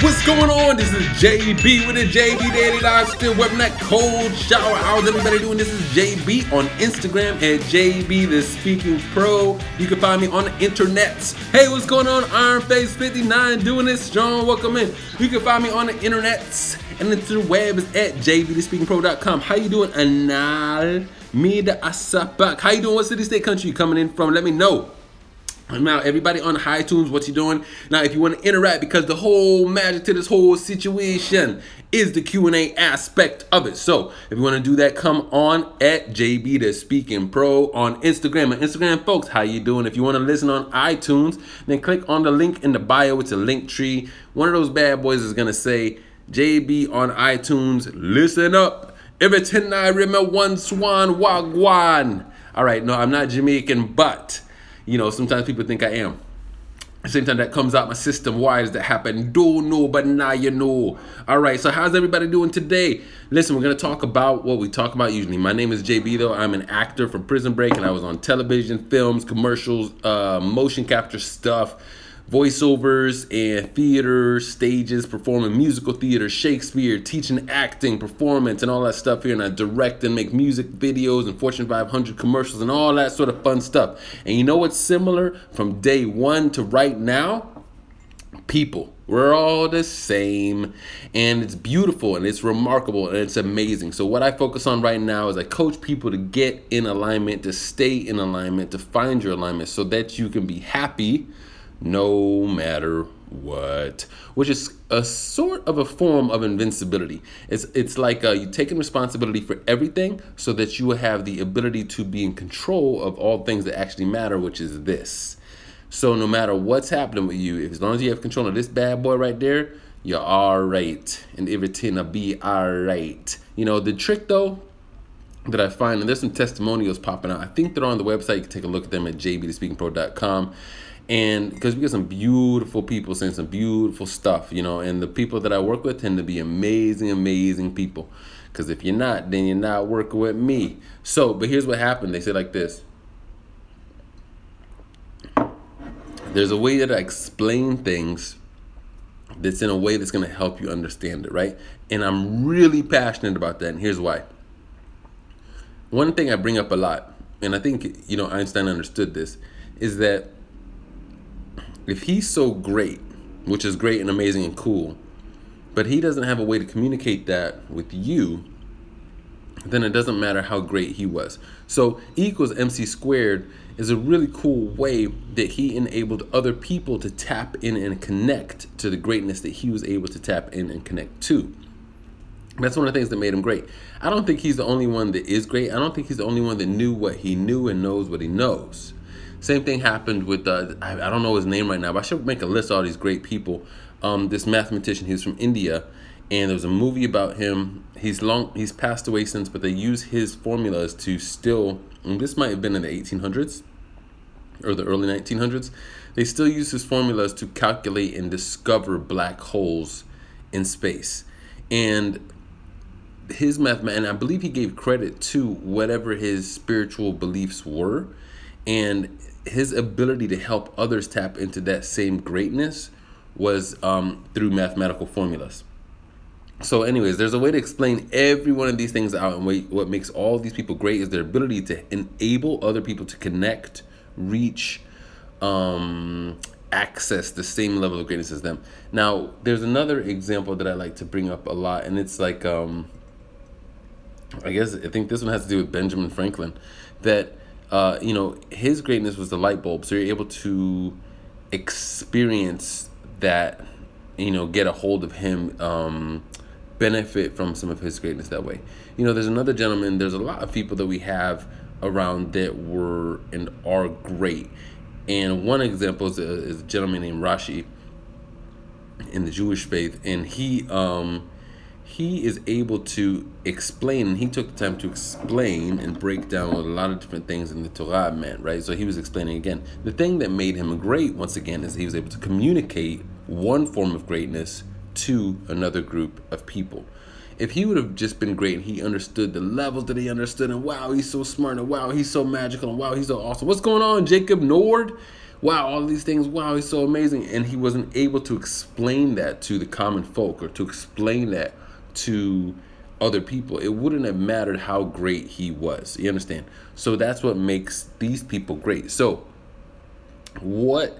What's going on? This is JB with the JB Daily Live. Still wearing that cold shower. How's everybody doing? This is JB on Instagram at JB the Speaking Pro. You can find me on the internets. Hey, what's going on? Iron Face 59 doing this strong. Welcome in. You can find me on the internets and the web is at jbthespeakingpro.com. How you doing, Anal? The Asapak. How you doing? What city, state, country you coming in from? Let me know. Now, everybody on iTunes, what you doing? Now, if you want to interact, because the whole magic to this whole situation is the Q and A aspect of it. So, if you want to do that, come on at JB the Speaking Pro on Instagram. And Instagram, folks, how you doing? If you want to listen on iTunes, then click on the link in the bio. It's a link tree. One of those bad boys is gonna say JB on iTunes. Listen up. Everything I remember, one swan wagwan. All right, no, I'm not Jamaican, but you know, sometimes people think I am. Same time that comes out my system, why does that happen? Don't know, but now you know. All right, so how's everybody doing today? Listen, we're gonna talk about what we talk about usually. My name is JB, though. I'm an actor from Prison Break, and I was on television, films, commercials, uh, motion capture stuff voiceovers and theater stages, performing musical theater, Shakespeare, teaching acting, performance, and all that stuff here. And I direct and make music videos and Fortune 500 commercials and all that sort of fun stuff. And you know what's similar from day one to right now? People. We're all the same, and it's beautiful and it's remarkable and it's amazing. So, what I focus on right now is I coach people to get in alignment, to stay in alignment, to find your alignment so that you can be happy no matter what, which is a sort of a form of invincibility. It's it's like uh, you taking responsibility for everything, so that you will have the ability to be in control of all things that actually matter, which is this. So no matter what's happening with you, if as long as you have control of this bad boy right there, you're all right, and everything will be all right. You know the trick though that I find, and there's some testimonials popping out. I think they're on the website. You can take a look at them at jbthespeakingpro.com and because we get some beautiful people saying some beautiful stuff, you know, and the people that I work with tend to be amazing, amazing people. Because if you're not, then you're not working with me. So, but here's what happened. They said like this. There's a way that I explain things that's in a way that's going to help you understand it, right? And I'm really passionate about that. And here's why. One thing I bring up a lot, and I think, you know, Einstein understood this, is that if he's so great, which is great and amazing and cool, but he doesn't have a way to communicate that with you, then it doesn't matter how great he was. So E equals MC squared is a really cool way that he enabled other people to tap in and connect to the greatness that he was able to tap in and connect to. That's one of the things that made him great. I don't think he's the only one that is great. I don't think he's the only one that knew what he knew and knows what he knows. Same thing happened with uh, I, I, don't know his name right now, but I should make a list of all these great people. Um, this mathematician, he's from India, and there was a movie about him. He's long he's passed away since, but they use his formulas to still. this might have been in the 1800s or the early 1900s. They still use his formulas to calculate and discover black holes in space, and his math and I believe he gave credit to whatever his spiritual beliefs were and his ability to help others tap into that same greatness was um, through mathematical formulas. So, anyways, there's a way to explain every one of these things out, and what makes all these people great is their ability to enable other people to connect, reach, um, access the same level of greatness as them. Now, there's another example that I like to bring up a lot, and it's like, um, I guess I think this one has to do with Benjamin Franklin, that uh, you know, his greatness was the light bulb. So you're able to experience that, you know, get a hold of him, um, benefit from some of his greatness that way. You know, there's another gentleman, there's a lot of people that we have around that were and are great. And one example is a, is a gentleman named Rashi in the Jewish faith, and he um, he is able to explain and he took the time to explain and break down a lot of different things in the Torah meant, right? So he was explaining again. The thing that made him great, once again, is he was able to communicate one form of greatness to another group of people. If he would have just been great and he understood the levels that he understood, and wow, he's so smart, and wow, he's so magical, and wow, he's so awesome. What's going on, Jacob Nord? wow, all these things, wow, he's so amazing. And he wasn't able to explain that to the common folk or to explain that to other people. It wouldn't have mattered how great he was. You understand? So that's what makes these people great. So, what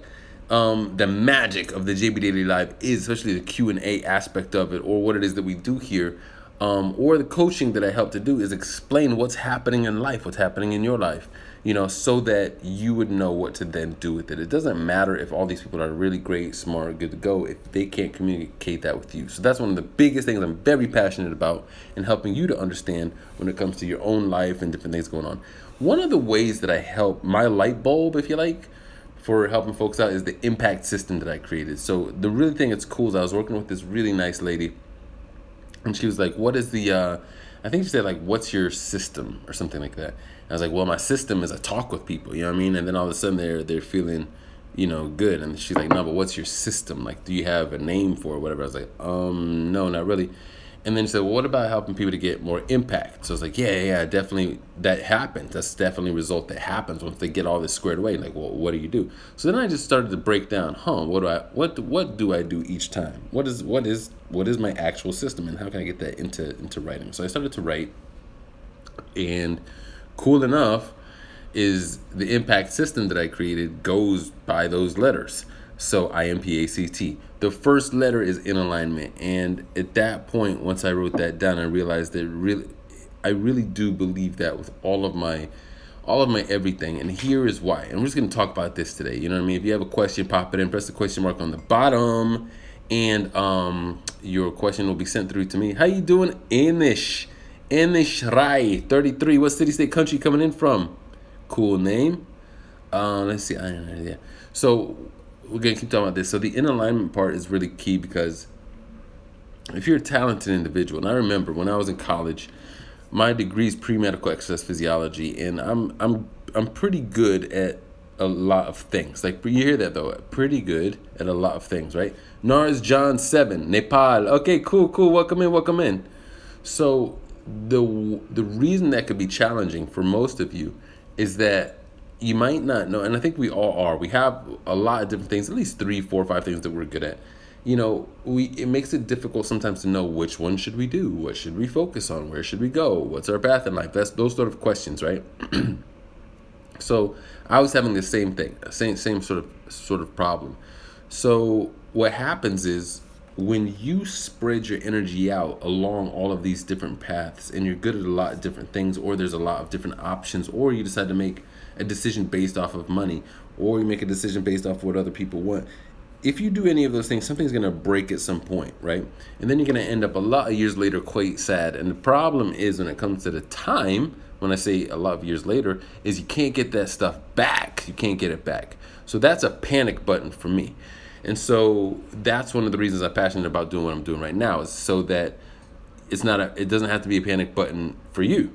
um, the magic of the JB Daily Live is, especially the Q and A aspect of it, or what it is that we do here, um, or the coaching that I help to do, is explain what's happening in life, what's happening in your life, you know, so that you would know what to then do with it. It doesn't matter if all these people are really great, smart, good to go, if they can't communicate that with you. So that's one of the biggest things I'm very passionate about in helping you to understand when it comes to your own life and different things going on. One of the ways that I help my light bulb, if you like, for helping folks out is the impact system that I created. So the really thing that's cool is I was working with this really nice lady, and she was like, "What is the?" Uh, I think she said like, "What's your system?" or something like that. I was like, "Well, my system is I talk with people." You know what I mean? And then all of a sudden they're they're feeling, you know, good. And she's like, "No, but what's your system? Like, do you have a name for it, whatever?" I was like, "Um, no, not really." And then she said, well, what about helping people to get more impact? So I was like, yeah, yeah, definitely that happens. That's definitely a result that happens once they get all this squared away. Like, well, what do you do? So then I just started to break down, huh, what do I what what do I do each time? What is what is what is my actual system and how can I get that into into writing? So I started to write and cool enough is the impact system that I created goes by those letters. So I M P A C T. The first letter is in alignment, and at that point, once I wrote that down, I realized that really, I really do believe that with all of my, all of my everything. And here is why. And we're just gonna talk about this today. You know what I mean? If you have a question, pop it in. Press the question mark on the bottom, and um, your question will be sent through to me. How you doing, Anish? Anish Rai, 33. What city, state, country coming in from? Cool name. Uh, let's see. I don't know. So we're gonna keep talking about this. So the in alignment part is really key because if you're a talented individual, and I remember when I was in college, my degree is pre medical exercise physiology, and I'm I'm I'm pretty good at a lot of things. Like you hear that though, pretty good at a lot of things, right? Nars John Seven, Nepal. Okay, cool, cool. Welcome in, welcome in. So the the reason that could be challenging for most of you is that you might not know, and I think we all are. We have a lot of different things, at least three, four, five things that we're good at. You know, we it makes it difficult sometimes to know which one should we do, what should we focus on, where should we go, what's our path in life. That's those sort of questions, right? so I was having the same thing, same same sort of sort of problem. So what happens is when you spread your energy out along all of these different paths and you're good at a lot of different things or there's a lot of different options or you decide to make a decision based off of money or you make a decision based off what other people want if you do any of those things something's going to break at some point right? And then you're going to end up a lot of years later quite sad. And the problem is when it comes to the time when i say a lot of years later is you can't get that stuff back. You can't get it back. So that's a panic button for me and so that's one of the reasons i'm passionate about doing what i'm doing right now is so that it's not a it doesn't have to be a panic button for you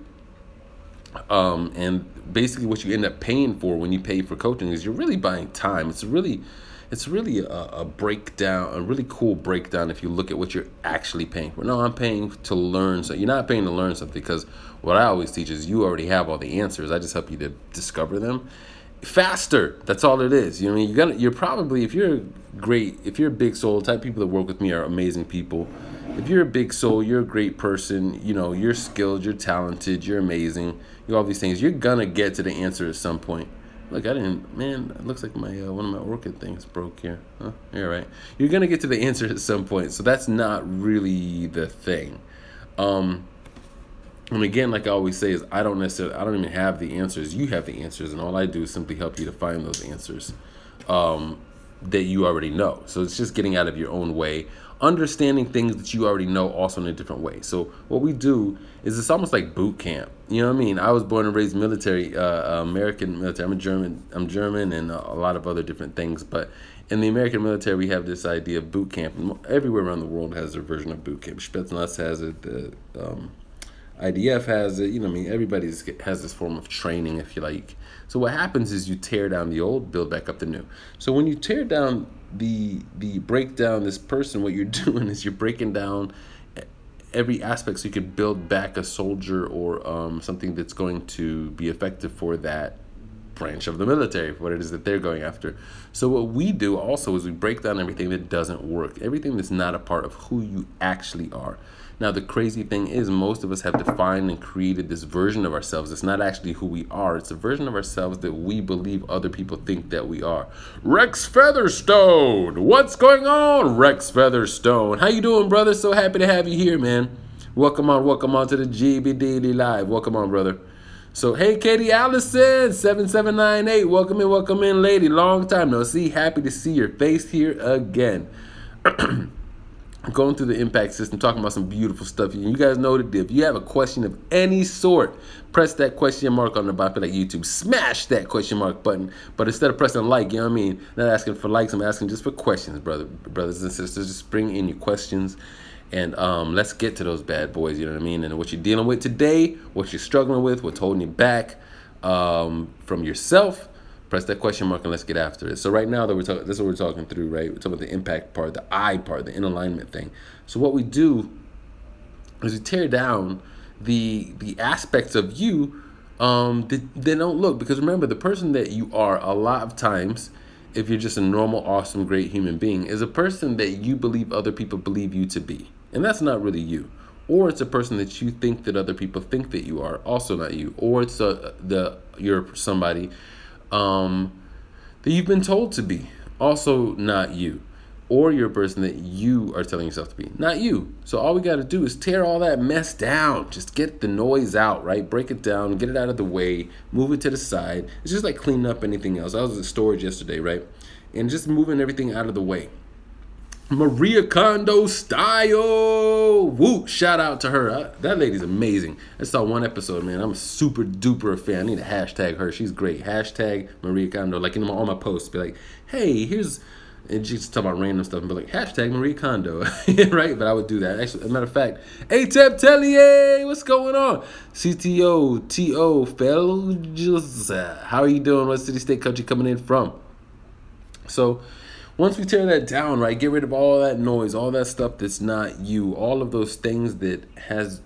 um, and basically, what you end up paying for when you pay for coaching is you're really buying time. It's really, it's really a, a breakdown, a really cool breakdown if you look at what you're actually paying for. No, I'm paying to learn. So you're not paying to learn something because what I always teach is you already have all the answers. I just help you to discover them faster. That's all it is. You know, you're gonna, you're probably if you're great, if you're a big soul type, people that work with me are amazing people. If you're a big soul, you're a great person. You know, you're skilled, you're talented, you're amazing you all these things. You're gonna get to the answer at some point. Look, I didn't. Man, it looks like my uh, one of my orchid things broke here. Huh? You're right. You're gonna get to the answer at some point. So that's not really the thing. Um, and again, like I always say, is I don't necessarily, I don't even have the answers. You have the answers, and all I do is simply help you to find those answers um, that you already know. So it's just getting out of your own way understanding things that you already know also in a different way. So what we do is it's almost like boot camp. You know what I mean? I was born and raised military, uh, American military. I'm a German. I'm German and a lot of other different things. But in the American military, we have this idea of boot camp. Everywhere around the world has their version of boot camp. Spetsnaz has it. The um, IDF has it. You know, I mean, everybody has this form of training, if you like. So what happens is you tear down the old, build back up the new. So when you tear down the the breakdown this person, what you're doing is you're breaking down every aspect so you could build back a soldier or um, something that's going to be effective for that branch of the military, what it is that they're going after. So, what we do also is we break down everything that doesn't work, everything that's not a part of who you actually are. Now, the crazy thing is, most of us have defined and created this version of ourselves. It's not actually who we are, it's a version of ourselves that we believe other people think that we are. Rex Featherstone! What's going on, Rex Featherstone? How you doing, brother? So happy to have you here, man. Welcome on, welcome on to the JB Daily Live. Welcome on, brother. So, hey, Katie Allison, 7798. Welcome in, welcome in, lady. Long time no see. Happy to see your face here again. going through the impact system, talking about some beautiful stuff. You guys know the deal. If you have a question of any sort, press that question mark on the bottom of that YouTube. Smash that question mark button. But instead of pressing like, you know what I mean? Not asking for likes, I'm asking just for questions, brother, brothers and sisters. Just bring in your questions. And um, let's get to those bad boys, you know what I mean? And what you're dealing with today, what you're struggling with, what's holding you back um, from yourself press that question mark and let's get after it. So right now that we're talking, this is what we're talking through, right? We're talking about the impact part, the I part, the in alignment thing. So what we do is we tear down the the aspects of you um, that they don't look because remember the person that you are a lot of times if you're just a normal awesome great human being is a person that you believe other people believe you to be and that's not really you or it's a person that you think that other people think that you are also not you or it's a, the you're somebody um, that you've been told to be, also not you. Or you're a person that you are telling yourself to be, not you. So all we got to do is tear all that mess down. Just get the noise out, right? Break it down, get it out of the way, move it to the side. It's just like cleaning up anything else. I was in storage yesterday, right? And just moving everything out of the way. Maria Kondo style. Woo! Shout out to her. I, that lady's amazing. I saw one episode, man. I'm a super duper fan. I need to hashtag her. She's great. Hashtag Maria Kondo. Like in all my posts, be like, hey, here's. And she's talk about random stuff and be like, hashtag Marie Kondo. right? But I would do that. Actually, as a matter of fact, Atep Tellier, what's going on? CTO, TO, fellows. How are you doing? What city, state, country coming in from? So, once we tear that down, right, get rid of all that noise, all that stuff that's not you, all of those things that has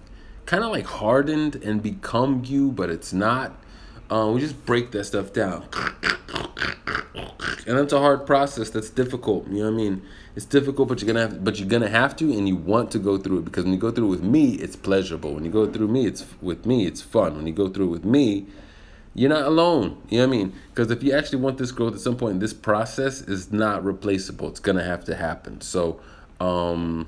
kind of like hardened and become you, but it's not. Um, we just break that stuff down. And that's a hard process. That's difficult. You know what I mean? It's difficult, but you're gonna have, but you're gonna have to, and you want to go through it because when you go through it with me, it's pleasurable. When you go through me, it's with me, it's fun. When you go through it with me, you're not alone. You know what I mean? Because if you actually want this growth at some point, this process is not replaceable. It's gonna have to happen. So, um,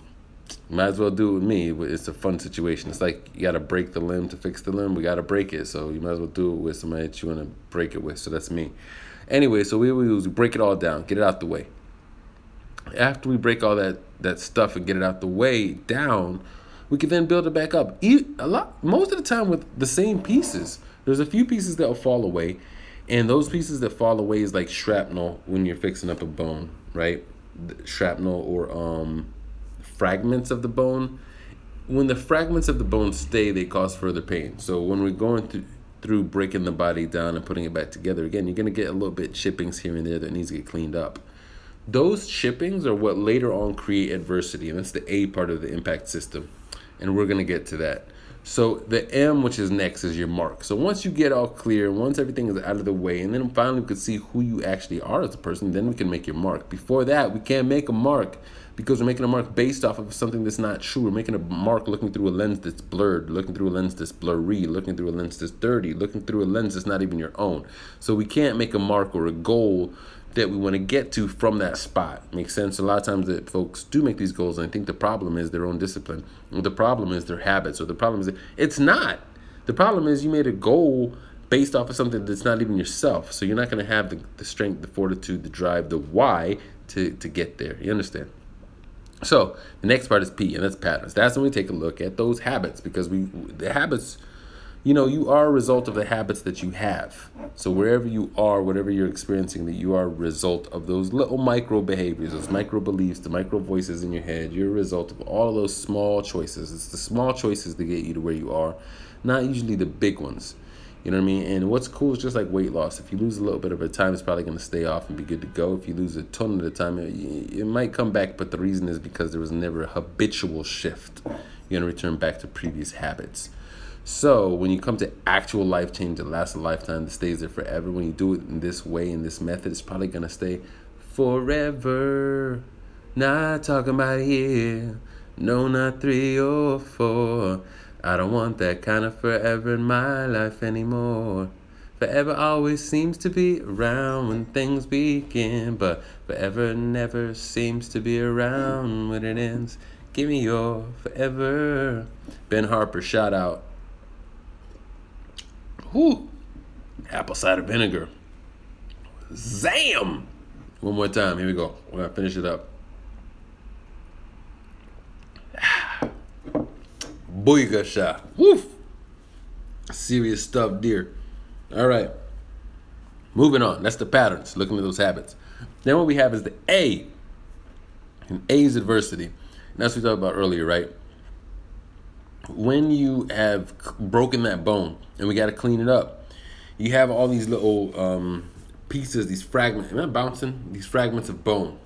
might as well do it with me. It's a fun situation. It's like you gotta break the limb to fix the limb. We gotta break it. So you might as well do it with somebody that you wanna break it with. So that's me. Anyway, so we we break it all down, get it out the way. After we break all that that stuff and get it out the way down, we can then build it back up. A lot, most of the time with the same pieces. There's a few pieces that will fall away, and those pieces that fall away is like shrapnel when you're fixing up a bone, right? Shrapnel or um, fragments of the bone. When the fragments of the bone stay, they cause further pain. So when we're going through through breaking the body down and putting it back together again, you're gonna get a little bit chippings here and there that needs to get cleaned up. Those chippings are what later on create adversity, and that's the A part of the impact system. And we're gonna get to that. So the M, which is next, is your mark. So once you get all clear, once everything is out of the way, and then finally we can see who you actually are as a person, then we can make your mark. Before that, we can't make a mark because we're making a mark based off of something that's not true. We're making a mark looking through a lens that's blurred, looking through a lens that's blurry, looking through a lens that's dirty, looking through a lens that's not even your own. So we can't make a mark or a goal that we want to get to from that spot. Makes sense. A lot of times that folks do make these goals, and I think the problem is their own discipline. The problem is their habits, or the problem is it's not. The problem is you made a goal based off of something that's not even yourself. So you're not going to have the, the strength, the fortitude, the drive, the why to, to get there. You understand? So the next part is P, and that's patterns. That's when we take a look at those habits because we the habits you know, you are a result of the habits that you have. So wherever you are, whatever you're experiencing, that you are a result of those little micro behaviors, those micro beliefs, the micro voices in your head. You're a result of all of those small choices. It's the small choices that get you to where you are, not usually the big ones. You know what I mean? And what's cool is just like weight loss. If you lose a little bit of a time, it's probably going to stay off and be good to go. If you lose a ton of the time, it, it might come back, but the reason is because there was never a habitual shift. You're going to return back to previous habits. So when you come to actual life change that lasts a lifetime, that stays there forever, when you do it in this way, in this method, it's probably gonna stay forever. Not talking about here, no, not three or four. I don't want that kind of forever in my life anymore. Forever always seems to be around when things begin, but forever never seems to be around when it ends. Give me your forever. Ben Harper, shout out. Whoo! Apple cider vinegar. Zam! One more time. Here we go. We're going to finish it up. Booyakasha. Woof! Serious stuff, dear. All right. Moving on. That's the patterns. Looking at those habits. Then what we have is the A. And A is adversity. And that's what we talked about earlier, right? When you have broken that bone and we got to clean it up, you have all these little um, pieces, these fragments. Am I bouncing? These fragments of bone,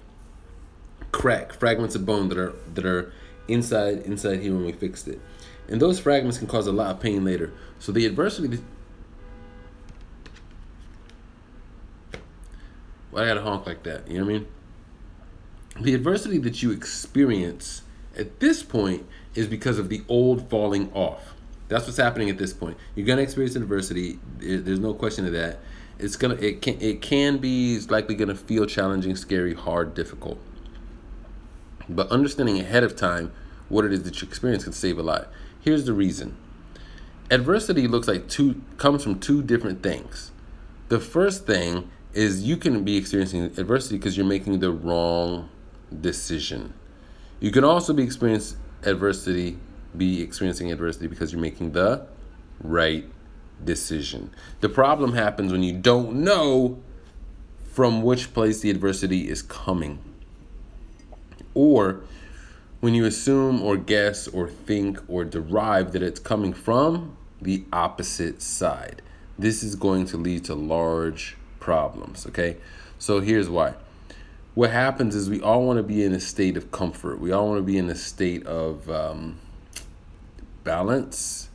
crack fragments of bone that are that are inside inside here when we fixed it, and those fragments can cause a lot of pain later. So the adversity. Why I gotta honk like that? You know what I mean? The adversity that you experience at this point is because of the old falling off. That's what's happening at this point. You're gonna experience adversity. There's no question of that. It's gonna it can it can be it's likely gonna feel challenging, scary, hard, difficult. But understanding ahead of time what it is that you experience can save a lot. Here's the reason. Adversity looks like two comes from two different things. The first thing is you can be experiencing adversity because you're making the wrong decision. You can also be experiencing adversity, be experiencing adversity because you're making the right decision. The problem happens when you don't know from which place the adversity is coming. Or when you assume or guess or think or derive that it's coming from the opposite side. This is going to lead to large problems, okay? So here's why. What happens is we all want to be in a state of comfort. We all want to be in a state of um, balance.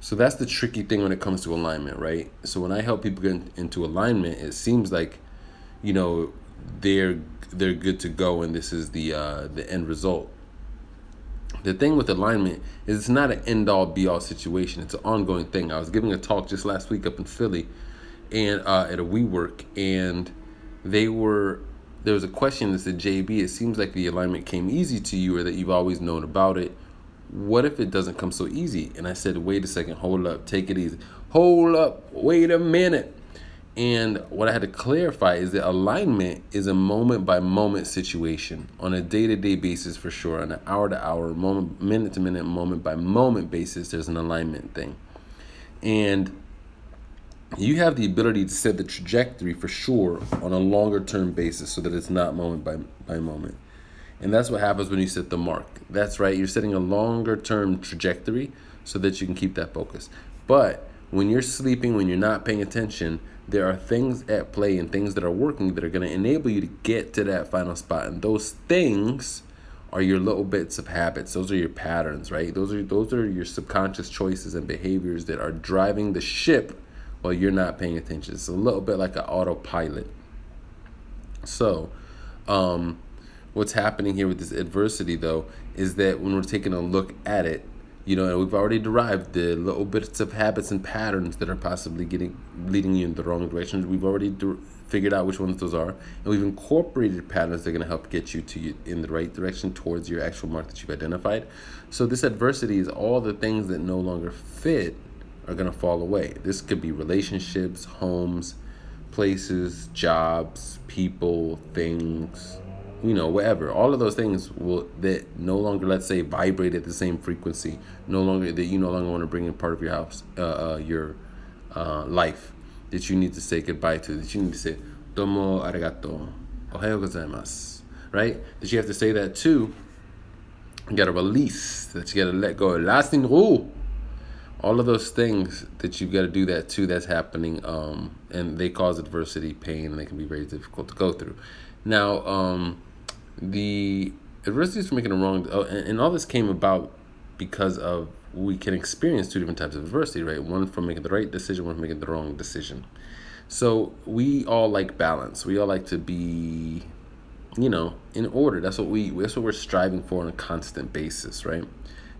So that's the tricky thing when it comes to alignment, right? So when I help people get into alignment, it seems like, you know, they're they're good to go, and this is the uh, the end result. The thing with alignment is it's not an end all be all situation. It's an ongoing thing. I was giving a talk just last week up in Philly, and uh, at a WeWork, and they were there was a question that said, JB, it seems like the alignment came easy to you, or that you've always known about it what if it doesn't come so easy? And I said, wait a second, hold up, take it easy. Hold up, wait a minute. And what I had to clarify is that alignment is a moment by moment situation on a day to day basis for sure, on an hour to hour, moment, minute to minute, moment by moment basis, there's an alignment thing. And you have the ability to set the trajectory for sure on a longer term basis so that it's not moment by, by moment. And that's what happens when you set the mark. That's right, you're setting a longer term trajectory so that you can keep that focus. But when you're sleeping, when you're not paying attention, there are things at play and things that are working that are going to enable you to get to that final spot. And those things are your little bits of habits. Those are your patterns, right? Those are those are your subconscious choices and behaviors that are driving the ship while you're not paying attention. It's a little bit like an autopilot. So, um, what's happening here with this adversity though is that when we're taking a look at it you know and we've already derived the little bits of habits and patterns that are possibly getting leading you in the wrong direction we've already figured out which ones those are and we've incorporated patterns that are going to help get you to you in the right direction towards your actual mark that you've identified so this adversity is all the things that no longer fit are going to fall away. This could be relationships homes places jobs people things you know whatever. All of those things will that no longer let's say vibrate at the same frequency no longer that you no longer want to bring in part of your house uh, uh, your uh, life that you need to say goodbye to that you need to say domo arigato. Ohayo gozaimasu. Right? That you have to say that too. You gotta release that you gotta let go. Lasting rule all of those things that you've got to do that too that's happening um, and they cause adversity pain and they can be very difficult to go through now um, the adversities for making a wrong, oh, and, and all this came about because of we can experience two different types of adversity, right? One from making the right decision, one from making the wrong decision. So we all like balance. We all like to be, you know, in order. That's what we that's what we're striving for on a constant basis, right?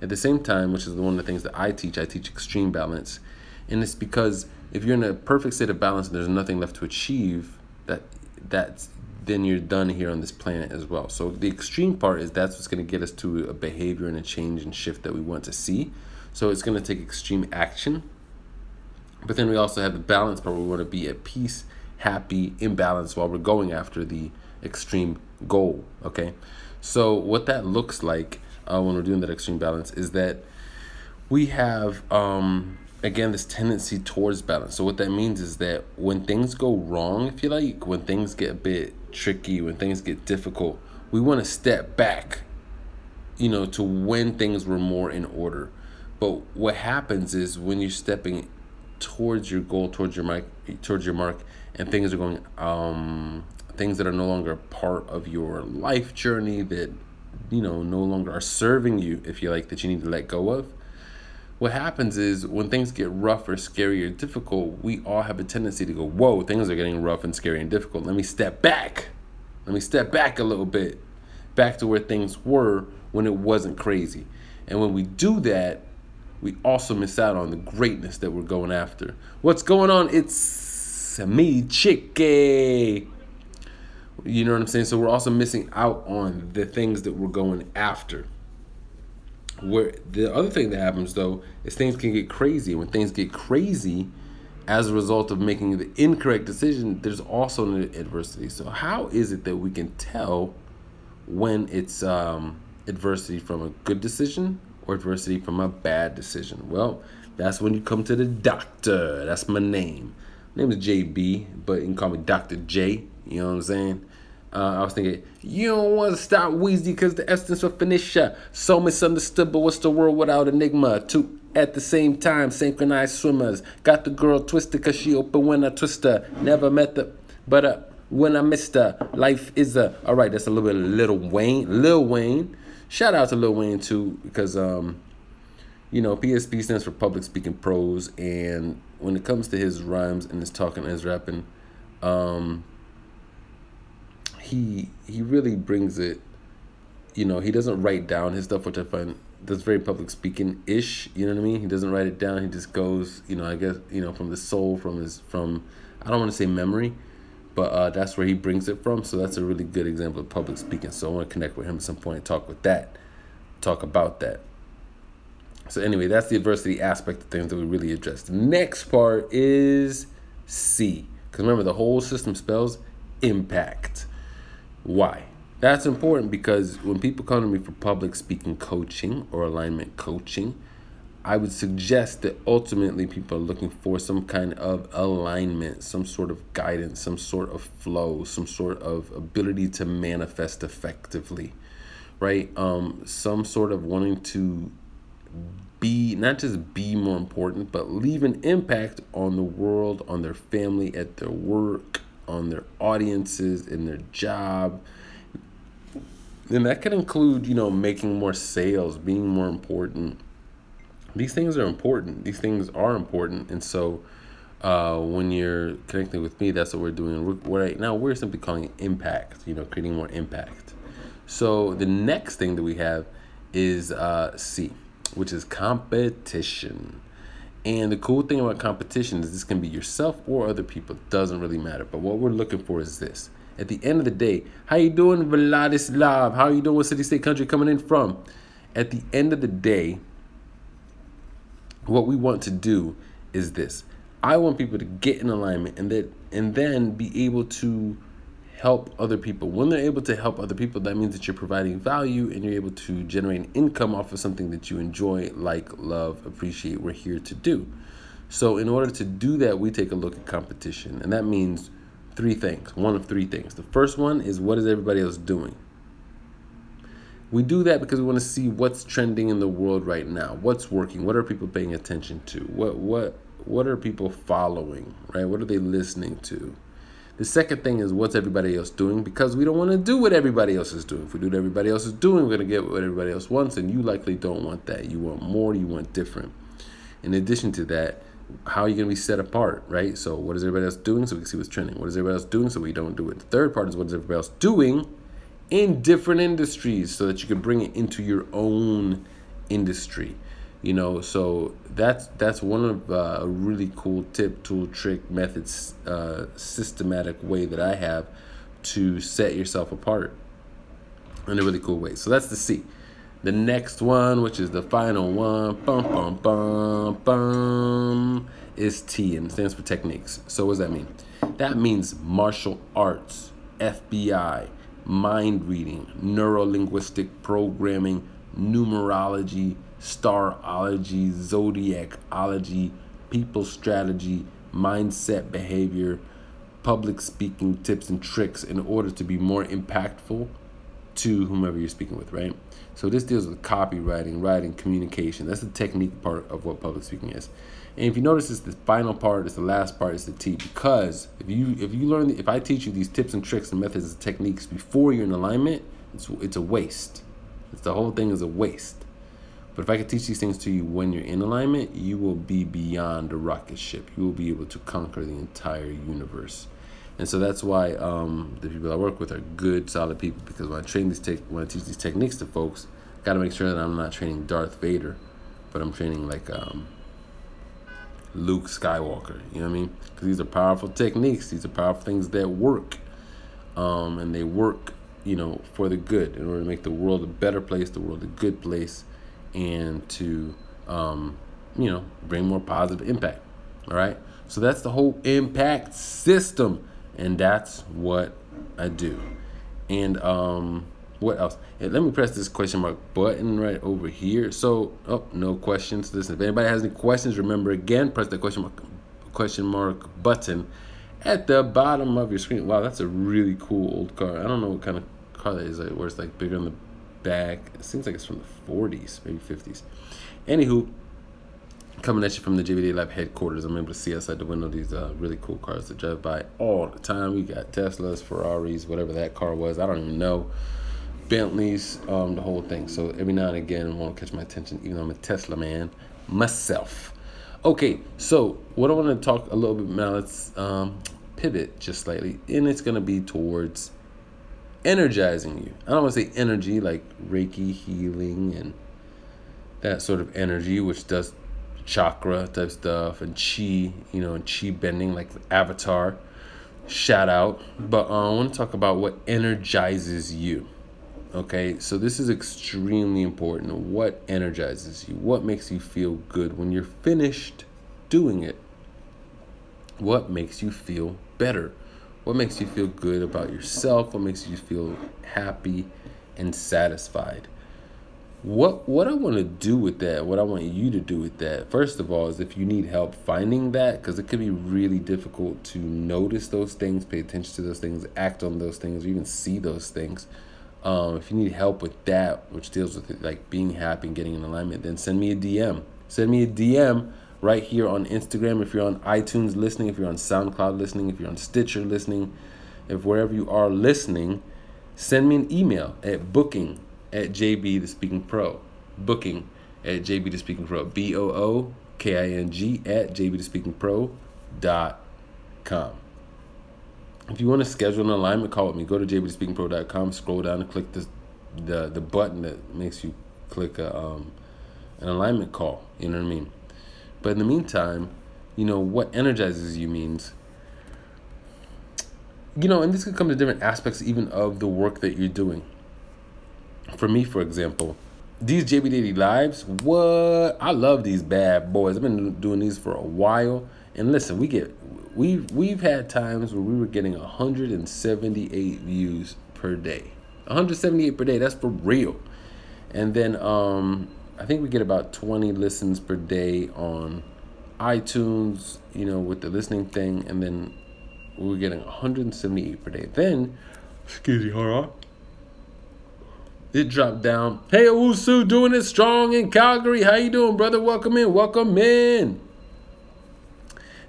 At the same time, which is one of the things that I teach, I teach extreme balance. And it's because if you're in a perfect state of balance and there's nothing left to achieve, that that's then you're done here on this planet as well. So the extreme part is that's what's going to get us to a behavior and a change and shift that we want to see. So it's going to take extreme action. But then we also have the balance part where we want to be at peace, happy, in balance while we're going after the extreme goal. Okay. So what that looks like uh, when we're doing that extreme balance is that we have um, again this tendency towards balance. So what that means is that when things go wrong, if you like, when things get a bit tricky, when things get difficult, we want to step back, you know, to when things were more in order. But what happens is when you're stepping towards your goal, towards your mark, towards your mark, and things are going, um, things that are no longer part of your life journey that, you know, no longer are serving you, if you like, that you need to let go of what happens is when things get rough or scary or difficult, we all have a tendency to go, Whoa, things are getting rough and scary and difficult. Let me step back. Let me step back a little bit, back to where things were when it wasn't crazy. And when we do that, we also miss out on the greatness that we're going after. What's going on? It's me, Chicky. You know what I'm saying? So we're also missing out on the things that we're going after. Where the other thing that happens though is things can get crazy. When things get crazy, as a result of making the incorrect decision, there's also an adversity. So how is it that we can tell when it's um, adversity from a good decision or adversity from a bad decision? Well, that's when you come to the doctor. That's my name. My name is JB, but you can call me Dr. J. You know what I'm saying? Uh, I was thinking, you don't want to stop Weezy because the essence of Phoenicia. So misunderstood, but what's the world without enigma? Two at the same time, synchronized swimmers. Got the girl twisted because she open when I twist her. Never met the, but uh, when I missed her, life is a. All right, that's a little bit of Lil Wayne. Lil Wayne. Shout out to Lil Wayne too because, um, you know, PSP stands for Public Speaking Pros. And when it comes to his rhymes and his talking and his rapping, um, he he really brings it. You know, he doesn't write down his stuff, which I find that's very public speaking ish. You know what I mean? He doesn't write it down. He just goes, you know, I guess you know from the soul, from his from I don't want to say memory, but uh, that's where he brings it from. So that's a really good example of public speaking. So I want to connect with him at some point and talk with that, talk about that. So anyway, that's the adversity aspect of things that we really address. The next part is C, because remember the whole system spells impact. Why? That's important because when people come to me for public speaking coaching or alignment coaching, I would suggest that ultimately people are looking for some kind of alignment, some sort of guidance, some sort of flow, some sort of ability to manifest effectively, right? Um, some sort of wanting to be not just be more important, but leave an impact on the world, on their family, at their work, on their audiences, in their job. And that could include, you know, making more sales, being more important. These things are important. These things are important. And so uh, when you're connecting with me, that's what we're doing. Right now, we're simply calling it impact, you know, creating more impact. So the next thing that we have is uh, C, which is competition. And the cool thing about competition is this can be yourself or other people. It doesn't really matter. But what we're looking for is this. At the end of the day, how you doing, Vladislav? How you doing? City, state, country coming in from? At the end of the day, what we want to do is this. I want people to get in alignment and that and then be able to help other people. When they're able to help other people, that means that you're providing value and you're able to generate an income off of something that you enjoy, like, love, appreciate, we're here to do. So, in order to do that, we take a look at competition. And that means three things one of three things. The first one is what is everybody else doing? We do that because we want to see what's trending in the world right now. What's working? What are people paying attention to? What what what are people following? Right? What are they listening to? The second thing is what's everybody else doing because we don't want to do what everybody else is doing. If we do what everybody else is doing, we're going to get what everybody else wants, and you likely don't want that. You want more, you want different. In addition to that, how are you going to be set apart, right? So, what is everybody else doing so we can see what's trending? What is everybody else doing so we don't do it? The third part is what is everybody else doing in different industries so that you can bring it into your own industry you know so that's that's one of uh, a really cool tip tool trick methods uh, systematic way that i have to set yourself apart in a really cool way. So that's the c. The next one which is the final one bum bum bum bum is t and stands for techniques. So what does that mean? That means martial arts fbi mind reading neuro-linguistic programming numerology starology, zodiacology, people strategy, mindset behavior, public speaking tips and tricks in order to be more impactful to whomever you're speaking with, right? So this deals with copywriting, writing, communication. That's the technique part of what public speaking is. And if you notice, it's the final part, it's the last part, it's the T. Because if you if you learn, if I teach you these tips and tricks and methods and techniques before you're in alignment, it's it's a waste. It's the whole thing is a waste. But if I could teach these things to you when you're in alignment, you will be beyond a rocket ship. You will be able to conquer the entire universe. And so that's why um, the people I work with are good, solid people. Because when I train these, te- when I teach these techniques to folks, got to make sure that I'm not training Darth Vader, but I'm training like um, Luke Skywalker. You know what I mean? Because these are powerful techniques. These are powerful things that work, um, and they work, you know, for the good in order to make the world a better place, the world a good place, and to um, you know bring more positive impact all right so that's the whole impact system and that's what i do. And um, what else? Let me press this question mark button right over here. So oh no questions. Listen if anybody has any questions remember again press the question mark question mark button at the bottom of your screen. Wow that's a really cool old car. I don't know what kind of car that is like where it's like bigger on the back. It seems like it's from the 40s, maybe 50s. Anywho, coming at you from the JBD Lab headquarters, I'm able to see outside the window these uh, really cool cars that drive by all the time. We got Teslas, Ferraris, whatever that car was. I don't even know. Bentleys, um, the whole thing. So every now and again, it won't catch my attention, even though I'm a Tesla man myself. Okay, so what I want to talk a little bit now, let's um, pivot just slightly, and it's going to be towards energizing you. I don't want to say energy like Reiki healing and that sort of energy, which does chakra type stuff and chi, you know, and chi bending like Avatar. Shout out. But uh, I want to talk about what energizes you. Okay, so this is extremely important. What energizes you? What makes you feel good when you're finished doing it? What makes you feel better? What makes you feel good about yourself? What makes you feel happy and satisfied? What what I want to do with that, what I want you to do with that, first of all, is if you need help finding that, because it could be really difficult to notice those things, pay attention to those things, act on those things, or even see those things. Um, if you need help with that, which deals with it, like being happy and getting in alignment, then send me a DM. Send me a DM right here on Instagram. If you're on iTunes listening, if you're on SoundCloud listening, if you're on Stitcher listening, if wherever you are listening, send me an email at booking at JB the Speaking Pro. Booking at JB the Speaking Pro. B O O K I N G at JB the Speaking Pro dot com. If you want to schedule an alignment call with me, go to jbthespeakingpro.com, scroll down and click the the the button that makes you click a, um, an alignment call. You know what I mean? But in the meantime, you know, what energizes you means, you know, and this could come to different aspects even of the work that you're doing. For me, for example, these JB Daily Lives, what? I love these bad boys. I've been doing these for a while. And listen, we get we've we've had times where we were getting 178 views per day. 178 per day, that's for real. And then um I think we get about 20 listens per day on iTunes, you know, with the listening thing, and then we are getting 178 per day. Then, excuse me, hold on. It dropped down. Hey, Owusu, doing it strong in Calgary. How you doing, brother? Welcome in. Welcome in.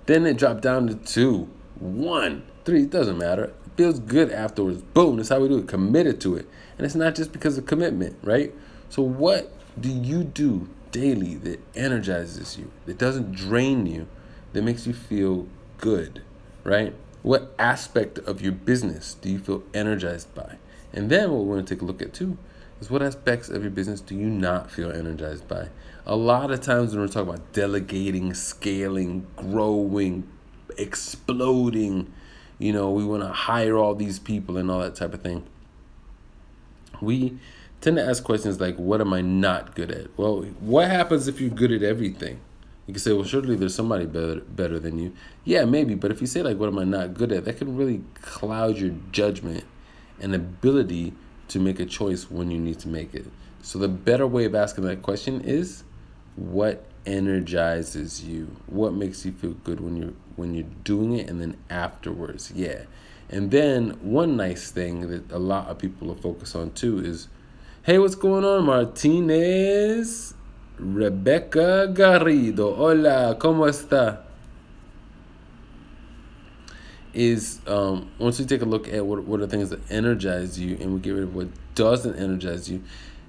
Then it dropped down to two, one, three, it doesn't matter. It feels good afterwards. Boom, that's how we do it. Committed to it. And it's not just because of commitment, right? So, what do you do daily that energizes you, that doesn't drain you, that makes you feel good, right? What aspect of your business do you feel energized by? And then what we're going to take a look at too is what aspects of your business do you not feel energized by? A lot of times when we're talking about delegating, scaling, growing, exploding, you know, we want to hire all these people and all that type of thing. We tend to ask questions like, What am I not good at? Well, what happens if you're good at everything? You can say, Well, surely there's somebody better, better than you. Yeah, maybe. But if you say, like, What am I not good at? that can really cloud your judgment and ability to make a choice when you need to make it. So, the better way of asking that question is, What energizes you? What makes you feel good when you're when you're doing it and then afterwards? Yeah. And then one nice thing that a lot of people will focus on too is Hey, what's going on, Martinez? Rebecca Garrido. Hola, ¿cómo está? Is um, once we take a look at what, what are things that energize you and we get rid of what doesn't energize you,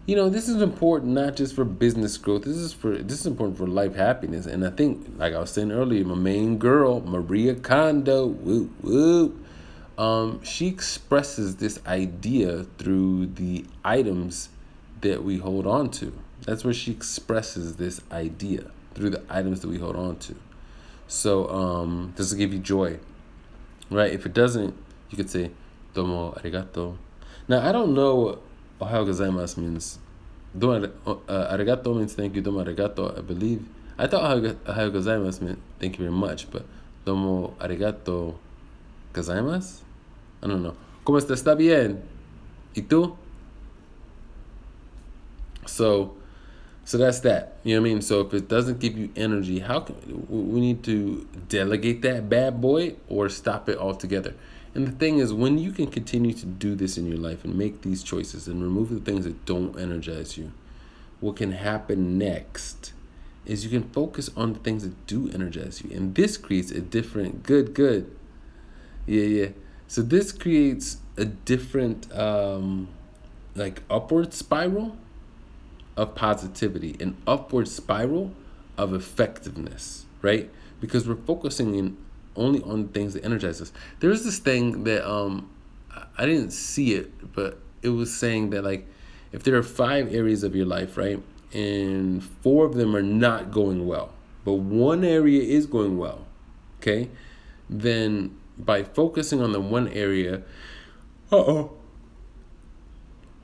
you know, this is important not just for business growth. This is for this is important for life happiness. And I think, like I was saying earlier, my main girl, Maria Kondo, whoop woo um, she expresses this idea through the items that we hold on to. That's where she expresses this idea through the items that we hold on to. So, um, does it give you joy? Right? If it doesn't, you could say, Domo arigato. Now, I don't know what ohayou gozaimasu means. Domo uh, arigato means thank you. Domo arigato, I believe. I thought ohayou gozaimasu meant thank you very much, but domo arigato gozaimasu? I don't know. ¿Cómo está? ¿Está bien? ¿Y tú? So, so that's that. You know what I mean? So if it doesn't give you energy, how can we need to delegate that bad boy or stop it altogether? And the thing is, when you can continue to do this in your life and make these choices and remove the things that don't energize you, what can happen next is you can focus on the things that do energize you. And this creates a different, good, good. Yeah, yeah so this creates a different, um, like upward spiral of positivity, an upward spiral of effectiveness, right? Because we're focusing in only on things that energize us. There's this thing that um, I didn't see it, but it was saying that like if there are five areas of your life, right, and four of them are not going well, but one area is going well, okay, then by focusing on the one area. Uh oh.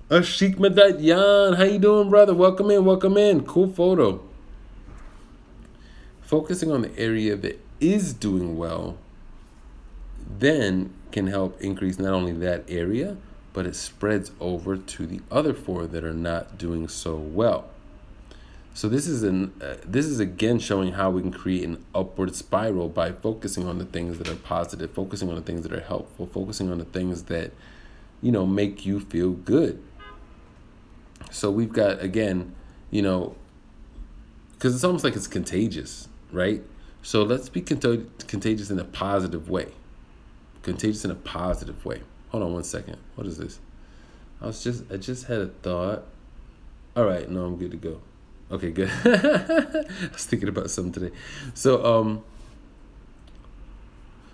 Ashik Yan, how you doing, brother? Welcome in, welcome in. Cool photo. Focusing on the area that is doing well, then can help increase not only that area, but it spreads over to the other four that are not doing so well. So this is an uh, this is again showing how we can create an upward spiral by focusing on the things that are positive, focusing on the things that are helpful, focusing on the things that you know make you feel good. So we've got again, you know, because it's almost like it's contagious, right? So let's be cont- contagious in a positive way. Contagious in a positive way. Hold on one second. What is this? I was just I just had a thought. All right, no, I'm good to go. Okay, good. I was thinking about something today. So um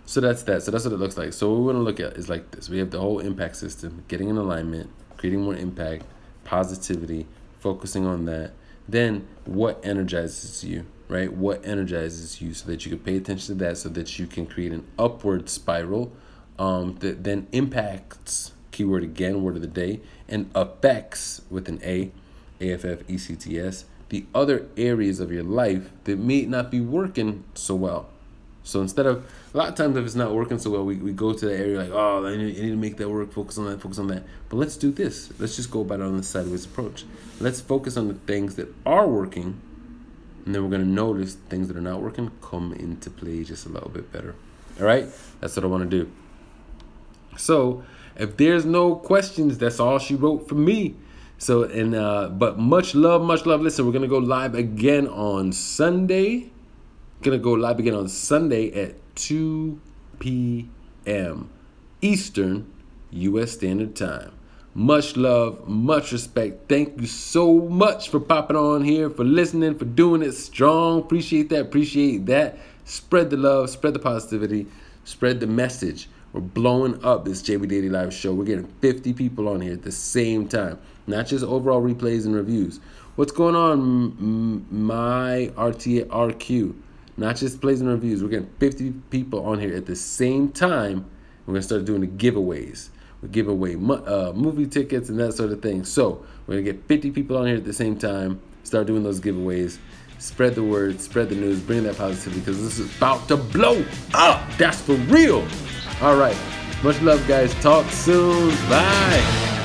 so that's that. So that's what it looks like. So what we want to look at is like this. We have the whole impact system, getting in alignment, creating more impact, positivity, focusing on that. Then what energizes you, right? What energizes you so that you can pay attention to that so that you can create an upward spiral um, that then impacts, keyword again, word of the day, and affects with an A, AFF, ECTS, the other areas of your life that may not be working so well. So instead of a lot of times if it's not working so well, we, we go to the area like, oh, I need, I need to make that work, focus on that, focus on that. But let's do this. Let's just go about it on the sideways approach. Let's focus on the things that are working, and then we're gonna notice things that are not working come into play just a little bit better. All right, that's what I want to do. So if there's no questions, that's all she wrote for me. So and uh, but much love, much love. Listen, we're gonna go live again on Sunday. Gonna go live again on Sunday at 2 p.m. Eastern U.S. Standard Time. Much love, much respect. Thank you so much for popping on here, for listening, for doing it strong. Appreciate that. Appreciate that. Spread the love, spread the positivity, spread the message. We're blowing up this JB Daily Live show. We're getting 50 people on here at the same time, not just overall replays and reviews. What's going on, my RTA RQ? Not just plays and reviews. We're getting 50 people on here at the same time. We're gonna start doing the giveaways. We give away uh, movie tickets and that sort of thing. So we're gonna get 50 people on here at the same time. Start doing those giveaways. Spread the word, spread the news, bring that positivity because this is about to blow up. That's for real. All right. Much love, guys. Talk soon. Bye.